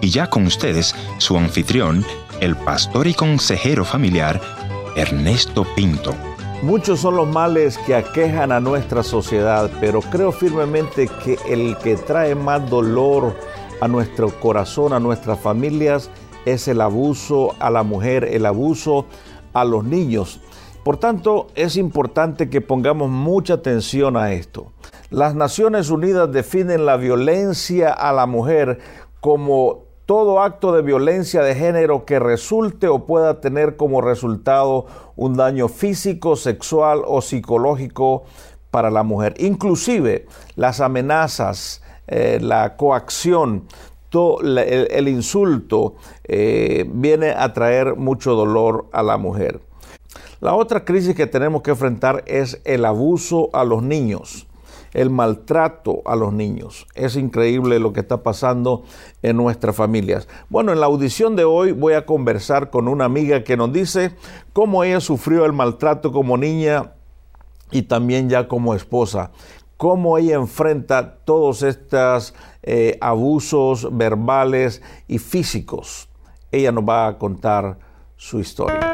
Y ya con ustedes, su anfitrión, el pastor y consejero familiar, Ernesto Pinto. Muchos son los males que aquejan a nuestra sociedad, pero creo firmemente que el que trae más dolor a nuestro corazón, a nuestras familias, es el abuso a la mujer, el abuso a los niños. Por tanto, es importante que pongamos mucha atención a esto. Las Naciones Unidas definen la violencia a la mujer como todo acto de violencia de género que resulte o pueda tener como resultado un daño físico, sexual o psicológico para la mujer. Inclusive las amenazas, eh, la coacción, el, insulto eh, viene a traer mucho dolor a la mujer. La otra crisis que tenemos que enfrentar es el abuso a los niños el maltrato a los niños. Es increíble lo que está pasando en nuestras familias. Bueno, en la audición de hoy voy a conversar con una amiga que nos dice cómo ella sufrió el maltrato como niña y también ya como esposa. Cómo ella enfrenta todos estos eh, abusos verbales y físicos. Ella nos va a contar su historia.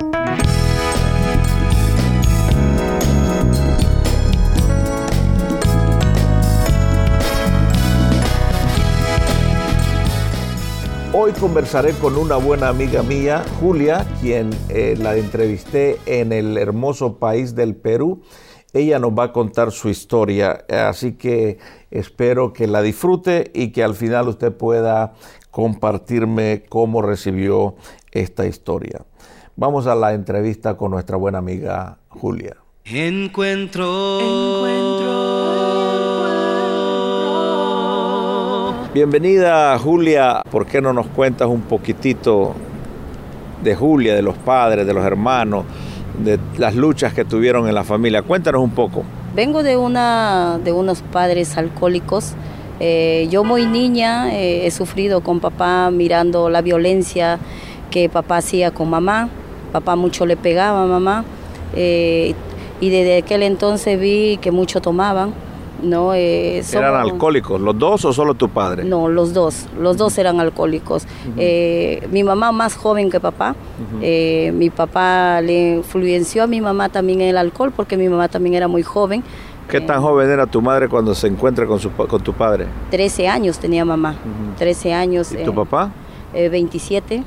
Hoy conversaré con una buena amiga mía, Julia, quien eh, la entrevisté en el hermoso país del Perú. Ella nos va a contar su historia, así que espero que la disfrute y que al final usted pueda compartirme cómo recibió esta historia. Vamos a la entrevista con nuestra buena amiga Julia. Encuentro. Encuentro Bienvenida Julia, ¿por qué no nos cuentas un poquitito de Julia, de los padres, de los hermanos, de las luchas que tuvieron en la familia? Cuéntanos un poco. Vengo de, una, de unos padres alcohólicos. Eh, yo muy niña eh, he sufrido con papá mirando la violencia que papá hacía con mamá. Papá mucho le pegaba a mamá. Eh, y desde aquel entonces vi que mucho tomaban no, eh, ¿Eran alcohólicos los dos o solo tu padre? No, los dos, los dos eran alcohólicos. Eh, mi mamá más joven que papá, eh, mi papá le influenció a mi mamá también en el alcohol porque mi mamá también era muy joven. ¿Qué tan joven era tu madre cuando se encuentra con, su, con tu padre? 13 años tenía mamá, 13 años. ¿Y tu papá? 27.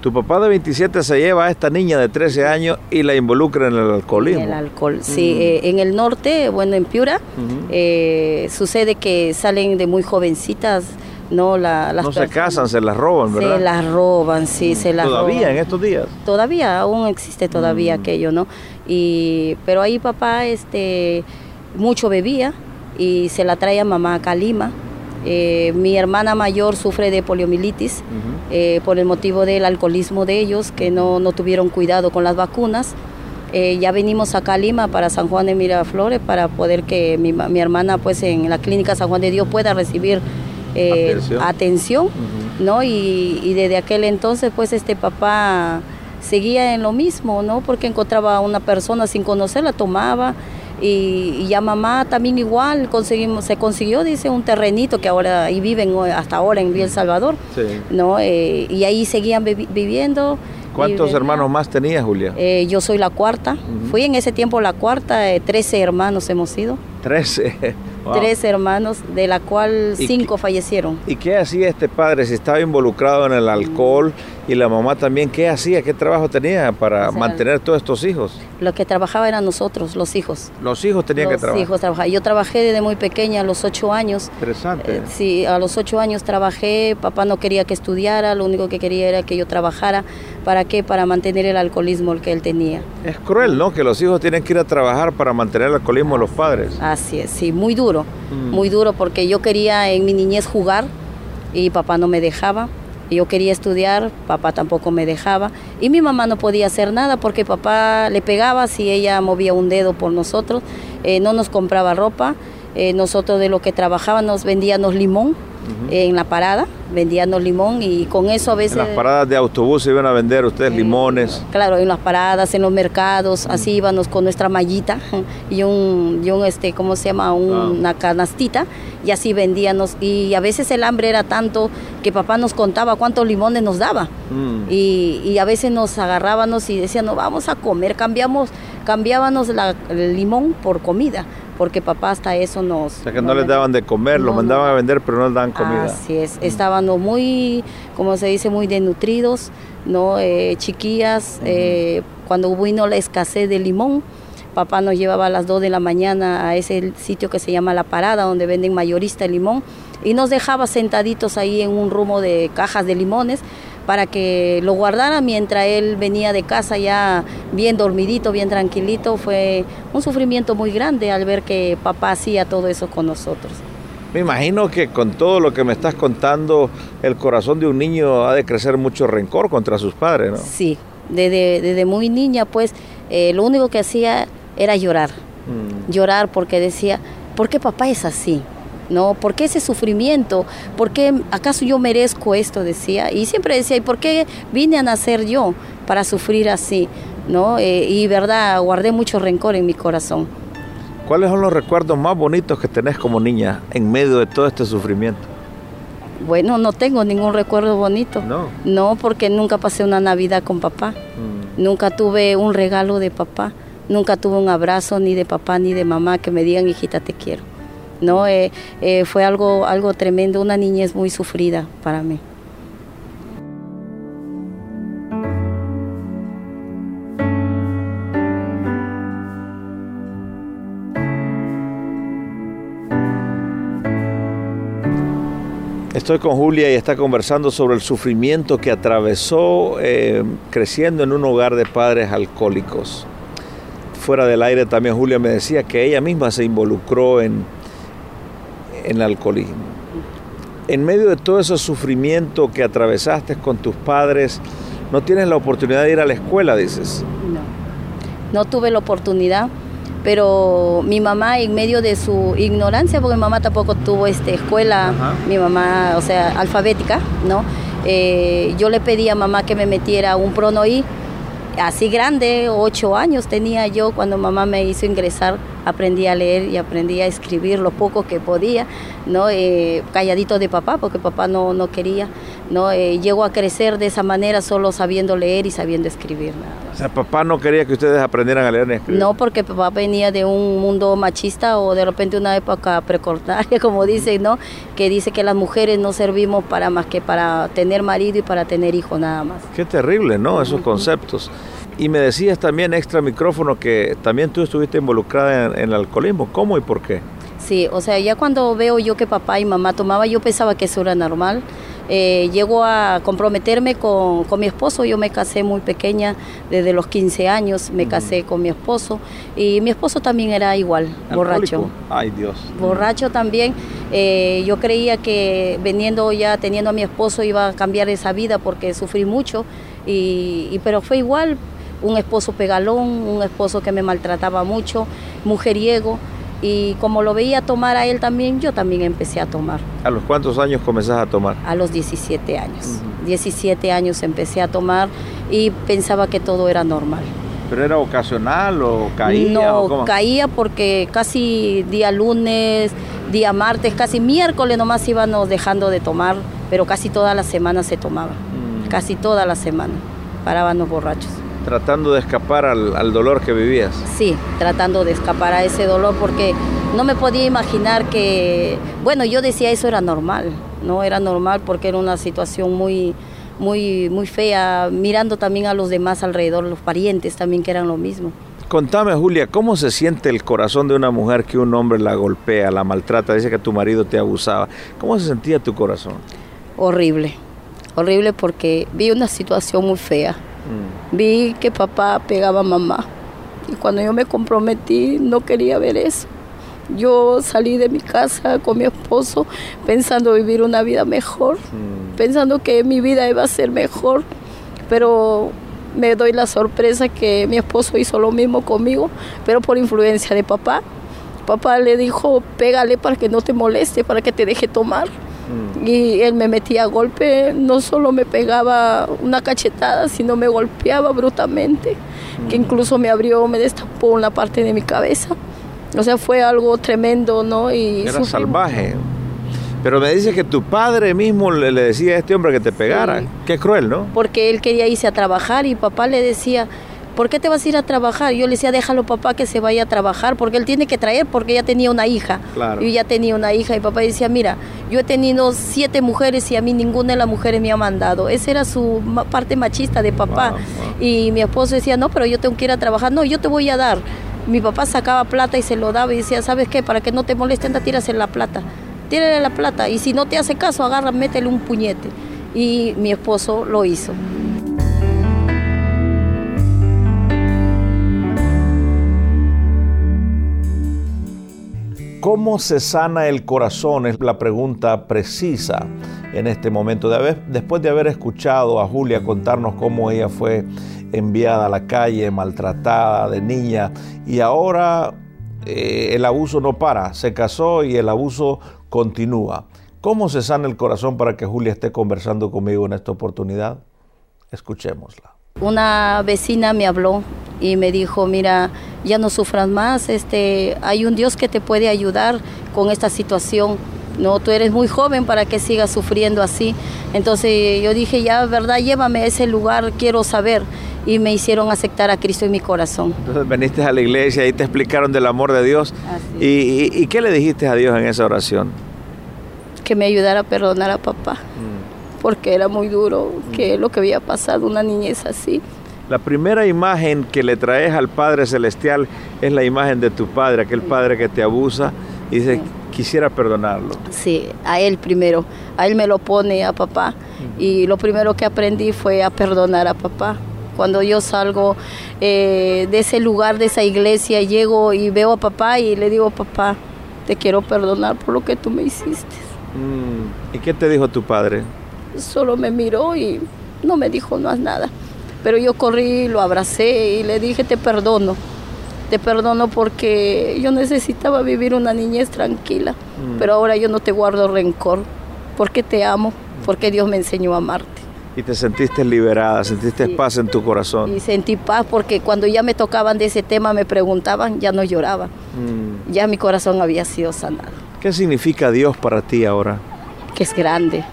Tu papá de 27 se lleva a esta niña de 13 años y la involucra en el alcoholismo. En el alcohol, sí. Eh, en el norte, bueno, en Piura, eh, sucede que salen de muy jovencitas, ¿no? La, las no se casan, se las roban, ¿verdad? Se las roban, sí, se las ¿Todavía en estos días? Todavía, aún existe todavía aquello, ¿no? Y, pero ahí papá este, mucho bebía y se la trae a mamá a Calima eh, mi hermana mayor sufre de poliomielitis eh, por el motivo del alcoholismo de ellos, que no, tuvieron cuidado con las vacunas. Eh, ya venimos acá a Lima para San Juan de Miraflores para poder que mi, hermana pues en la clínica San Juan de Dios pueda recibir atención, ¿no? Y, y, desde aquel entonces pues este papá seguía en lo mismo, ¿no? Porque encontraba a una persona sin conocerla, tomaba, y, ya mamá también igual conseguimos, se consiguió, dice, un terrenito que ahora ahí viven hasta ahora en El Salvador. ¿no? Eh, y ahí seguían viviendo. ¿Cuántos hermanos más tenía, Julia? Eh, yo soy la cuarta. Fui en ese tiempo la cuarta, eh, trece hermanos hemos sido. Trece. Tres hermanos, de la cual cinco fallecieron. ¿Y qué hacía este padre si estaba involucrado en el alcohol y la mamá también? ¿Qué hacía? ¿Qué trabajo tenía para mantener todos estos hijos? Lo que trabajaba eran nosotros, los hijos. Los hijos tenían que trabajar. Los hijos trabajaban. Yo trabajé desde muy pequeña, a los ocho años. Interesante. Eh, sí, a los ocho años trabajé. Papá no quería que estudiara, lo único que quería era que yo trabajara. ¿Para qué? Para mantener el alcoholismo que él tenía. Es cruel, ¿no? Que los hijos tienen que ir a trabajar para mantener el alcoholismo de los padres. Así es, sí, muy duro. Mm. Muy duro porque yo quería en mi niñez jugar y papá no me dejaba. Yo quería estudiar, papá tampoco me dejaba. Y mi mamá no podía hacer nada porque papá le pegaba si ella movía un dedo por nosotros. Eh, no nos compraba ropa. Eh, nosotros de lo que trabajábamos vendíamos limón. En la parada, vendiendo limón y con eso a veces... En las paradas de autobús iban a vender ustedes limones. Claro, en las paradas, en los mercados, así íbamos con nuestra mallita y un, y un este, ¿cómo se llama? Una canastita y así vendíamos. Y a veces el hambre era tanto que papá nos contaba cuántos limones nos daba. Mm. Y, y a veces nos agarrábamos y decían, no, vamos a comer, cambiamos, cambiábamos la- el limón por comida, porque papá hasta eso nos... O sea que no les daban de comer, lo mandaban no. a vender, pero no les daban comida. Así es, estábamos muy, como se dice, muy desnutridos, ¿no? Eh, chiquillas, eh, cuando vino la escasez de limón, papá nos llevaba a las 2 de la mañana a ese sitio que se llama La Parada, donde venden mayorista de limón, y nos dejaba sentaditos ahí en un rumo de cajas de limones para que lo guardara mientras él venía de casa ya bien dormidito, bien tranquilito. Fue un sufrimiento muy grande al ver que papá hacía todo eso con nosotros. Me imagino que con todo lo que me estás contando, el corazón de un niño ha de crecer mucho rencor contra sus padres, ¿no? Sí, desde, desde muy niña, pues eh, lo único que hacía era llorar. Mm. Llorar porque decía, ¿por qué papá es así? ¿No? ¿Por qué ese sufrimiento? ¿Por qué acaso yo merezco esto? Decía. Y siempre decía, ¿y por qué vine a nacer yo para sufrir así? ¿No? Eh, y verdad, guardé mucho rencor en mi corazón. ¿Cuáles son los recuerdos más bonitos que tenés como niña en medio de todo este sufrimiento? Bueno, no tengo ningún recuerdo bonito. No. No, porque nunca pasé una Navidad con papá. Mm. Nunca tuve un regalo de papá, nunca tuve un abrazo ni de papá ni de mamá que me digan, hijita, te quiero. No, Eh, eh, fue algo, algo tremendo, una niñez muy sufrida para mí. Estoy con Julia y está conversando sobre el sufrimiento que atravesó eh, creciendo en un hogar de padres alcohólicos. Fuera del aire también Julia me decía que ella misma se involucró en, en el alcoholismo. En medio de todo ese sufrimiento que atravesaste con tus padres, no tienes la oportunidad de ir a la escuela, dices. No. No tuve la oportunidad, pero mi mamá en medio de su ignorancia, porque mi mamá tampoco tuvo este, escuela, Ajá. mi mamá, o sea, alfabética, ¿no? Eh, yo le pedí a mamá que me metiera un pronoí, así grande, ocho años tenía yo cuando mamá me hizo ingresar, aprendí a leer y aprendí a escribir lo poco que podía, ¿no? Eh, calladito de papá, porque papá no, no quería, ¿no? Eh, llego a crecer de esa manera solo sabiendo leer y sabiendo escribir, nada más. O sea, papá no quería que ustedes aprendieran a leer ni a escribir. No, porque papá venía de un mundo machista o de repente una época precortaria, como dicen, ¿no? Que dice que las mujeres no servimos para más que para tener marido y para tener hijos nada más. Qué terrible, ¿no? Esos conceptos. Y me decías también extra micrófono que también tú estuviste involucrada en, en el alcoholismo. ¿Cómo y por qué? Sí, o sea, ya cuando veo yo que papá y mamá tomaban, yo pensaba que eso era normal. Eh, llego a comprometerme con, con mi esposo, yo me casé muy pequeña, desde los 15 años me casé con mi esposo y mi esposo también era igual, borracho. Ay, Dios. borracho también. Eh, yo creía que veniendo ya, teniendo a mi esposo, iba a cambiar esa vida porque sufrí mucho, y, y- pero fue igual, un esposo pegalón, un esposo que me maltrataba mucho, mujeriego, y como lo veía tomar a él también, yo también empecé a tomar ¿A los cuántos años comenzás a tomar? a los 17 años. 17 años empecé a tomar y pensaba que todo era normal. ¿Pero era ocasional o caía? No, o cómo? caía porque casi día lunes, día martes, casi miércoles nomás íbamos dejando de tomar, pero casi toda la semana se tomaba. Mm. Casi toda la semana. Parábamos borrachos. Tratando de escapar al, al dolor que vivías. Sí, tratando de escapar a ese dolor porque no me podía imaginar que, bueno, yo decía eso era normal, no era normal porque era una situación muy, muy, muy fea, mirando también a los demás alrededor, los parientes también que eran lo mismo. Contame, Julia, ¿cómo se siente el corazón de una mujer que un hombre la golpea, la maltrata, dice que tu marido te abusaba? ¿Cómo se sentía tu corazón? Horrible, horrible porque vi una situación muy fea. Vi que papá pegaba a mamá y cuando yo me comprometí no quería ver eso. Yo salí de mi casa con mi esposo pensando vivir una vida mejor, pensando que mi vida iba a ser mejor, pero me doy la sorpresa que mi esposo hizo lo mismo conmigo, pero por influencia de papá. Papá le dijo, pégale para que no te moleste, para que te deje tomar. Y él me metía a golpe, no solo me pegaba una cachetada, sino me golpeaba brutalmente, que incluso me abrió, me destapó una parte de mi cabeza. O sea, fue algo tremendo, ¿no? Y Era salvaje. Pero me dice que tu padre mismo le, decía a este hombre que te pegara. Qué cruel, ¿no? Porque él quería irse a trabajar y papá le decía, ¿por qué te vas a ir a trabajar? Yo le decía, déjalo papá que se vaya a trabajar, porque él tiene que traer, porque ya tenía una hija. Claro. Yo ya tenía una hija y papá decía, mira, yo he tenido siete mujeres y a mí ninguna de las mujeres me ha mandado. Esa era su parte machista de papá. Y mi esposo decía, no, pero yo tengo que ir a trabajar. No, yo te voy a dar. Mi papá sacaba plata y se lo daba y decía, ¿sabes qué? Para que no te molesten, anda, tiras en la plata. Tírale la plata y si no te hace caso, agarra, métele un puñete. Y mi esposo lo hizo. ¿Cómo se sana el corazón? Es la pregunta precisa en este momento. después de haber escuchado a Julia contarnos cómo ella fue enviada a la calle, maltratada de niña, y ahora eh, el abuso no para, se casó y el abuso continúa. ¿Cómo se sana el corazón para que Julia esté conversando conmigo en esta oportunidad? Escuchémosla. Una vecina me habló y me dijo, mira, ya no sufras más, este, hay un Dios que te puede ayudar con esta situación. No, tú eres muy joven para que sigas sufriendo así. Entonces yo dije, ya, verdad, llévame a ese lugar, quiero saber. Y me hicieron aceptar a Cristo en mi corazón. Entonces viniste a la iglesia y te explicaron del amor de Dios. ¿Y, qué le dijiste a Dios en esa oración? Que me ayudara a perdonar a papá. Mm. Porque era muy duro, que lo que había pasado, una niñez así. La primera imagen que le traes al Padre Celestial es la imagen de tu Padre, aquel Padre que te abusa y dice, quisiera perdonarlo. Sí, a Él primero, a Él me lo pone a papá y lo primero que aprendí fue a perdonar a papá. Cuando yo salgo eh, de ese lugar, de esa iglesia, llego y veo a papá y le digo, papá, te quiero perdonar por lo que tú me hiciste. Mm, ¿Y qué te dijo tu padre? Solo me miró y no me dijo más nada. Pero yo corrí, lo abracé y le dije, te perdono. Te perdono porque yo necesitaba vivir una niñez tranquila. Mm. Pero ahora yo no te guardo rencor. Porque te amo. Porque Dios me enseñó a amarte. Y te sentiste liberada, sentiste paz en tu corazón. Y sentí paz porque cuando ya me tocaban de ese tema, me preguntaban, ya no lloraba. Mm. Ya mi corazón había sido sanado. ¿Qué significa Dios para ti ahora? Que es grande,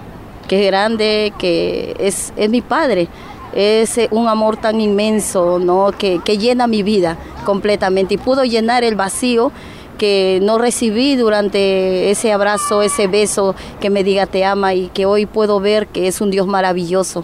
que es grande, que es, es mi Padre es eh, un amor tan inmenso, ¿no? Que, llena mi vida completamente y pudo llenar el vacío que no recibí durante ese abrazo, ese beso que me diga te ama y que hoy puedo ver que es un Dios maravilloso,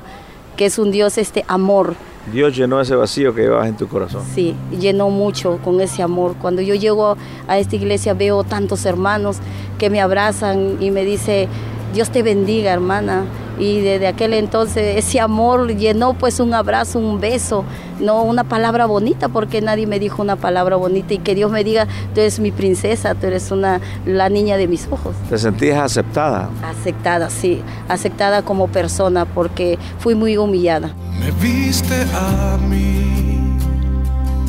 que es un Dios este amor. Dios llenó ese vacío que llevabas en tu corazón. Sí, llenó mucho con ese amor. Cuando yo llego a esta iglesia veo tantos hermanos que me abrazan y me dice, Dios te bendiga, hermana y desde aquel entonces ese amor llenó pues un abrazo, un beso, no una palabra bonita, porque nadie me dijo una palabra bonita y que Dios me diga, tú eres mi princesa, tú eres una, la niña de mis ojos. ¿Te sentías aceptada? Aceptada, sí, aceptada como persona porque fui muy humillada. Me viste a mí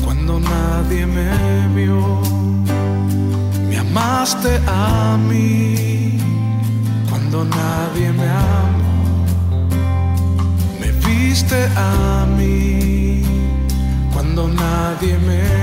cuando nadie me vio, me amaste a mí cuando nadie me amó a mí cuando nadie me.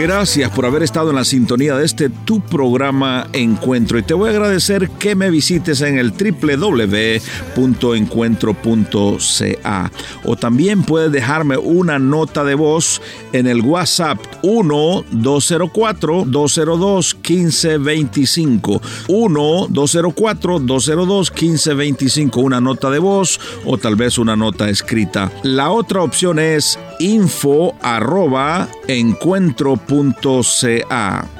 Gracias por haber estado en la sintonía de este tu programa Encuentro. Y te voy a agradecer que me visites en el www.encuentro.ca o también puedes dejarme una nota de voz en el WhatsApp 1-204-202-1525 1-204-202-1525 una nota de voz o tal vez una nota escrita. La otra opción es info arroba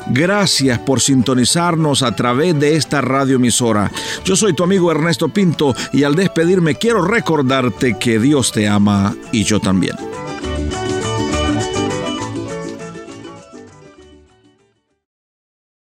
Gracias por sintonizarnos a través de esta radioemisora. Yo soy tu amigo Ernesto Pinto y al despedirme quiero recordarte que Dios te ama y yo también.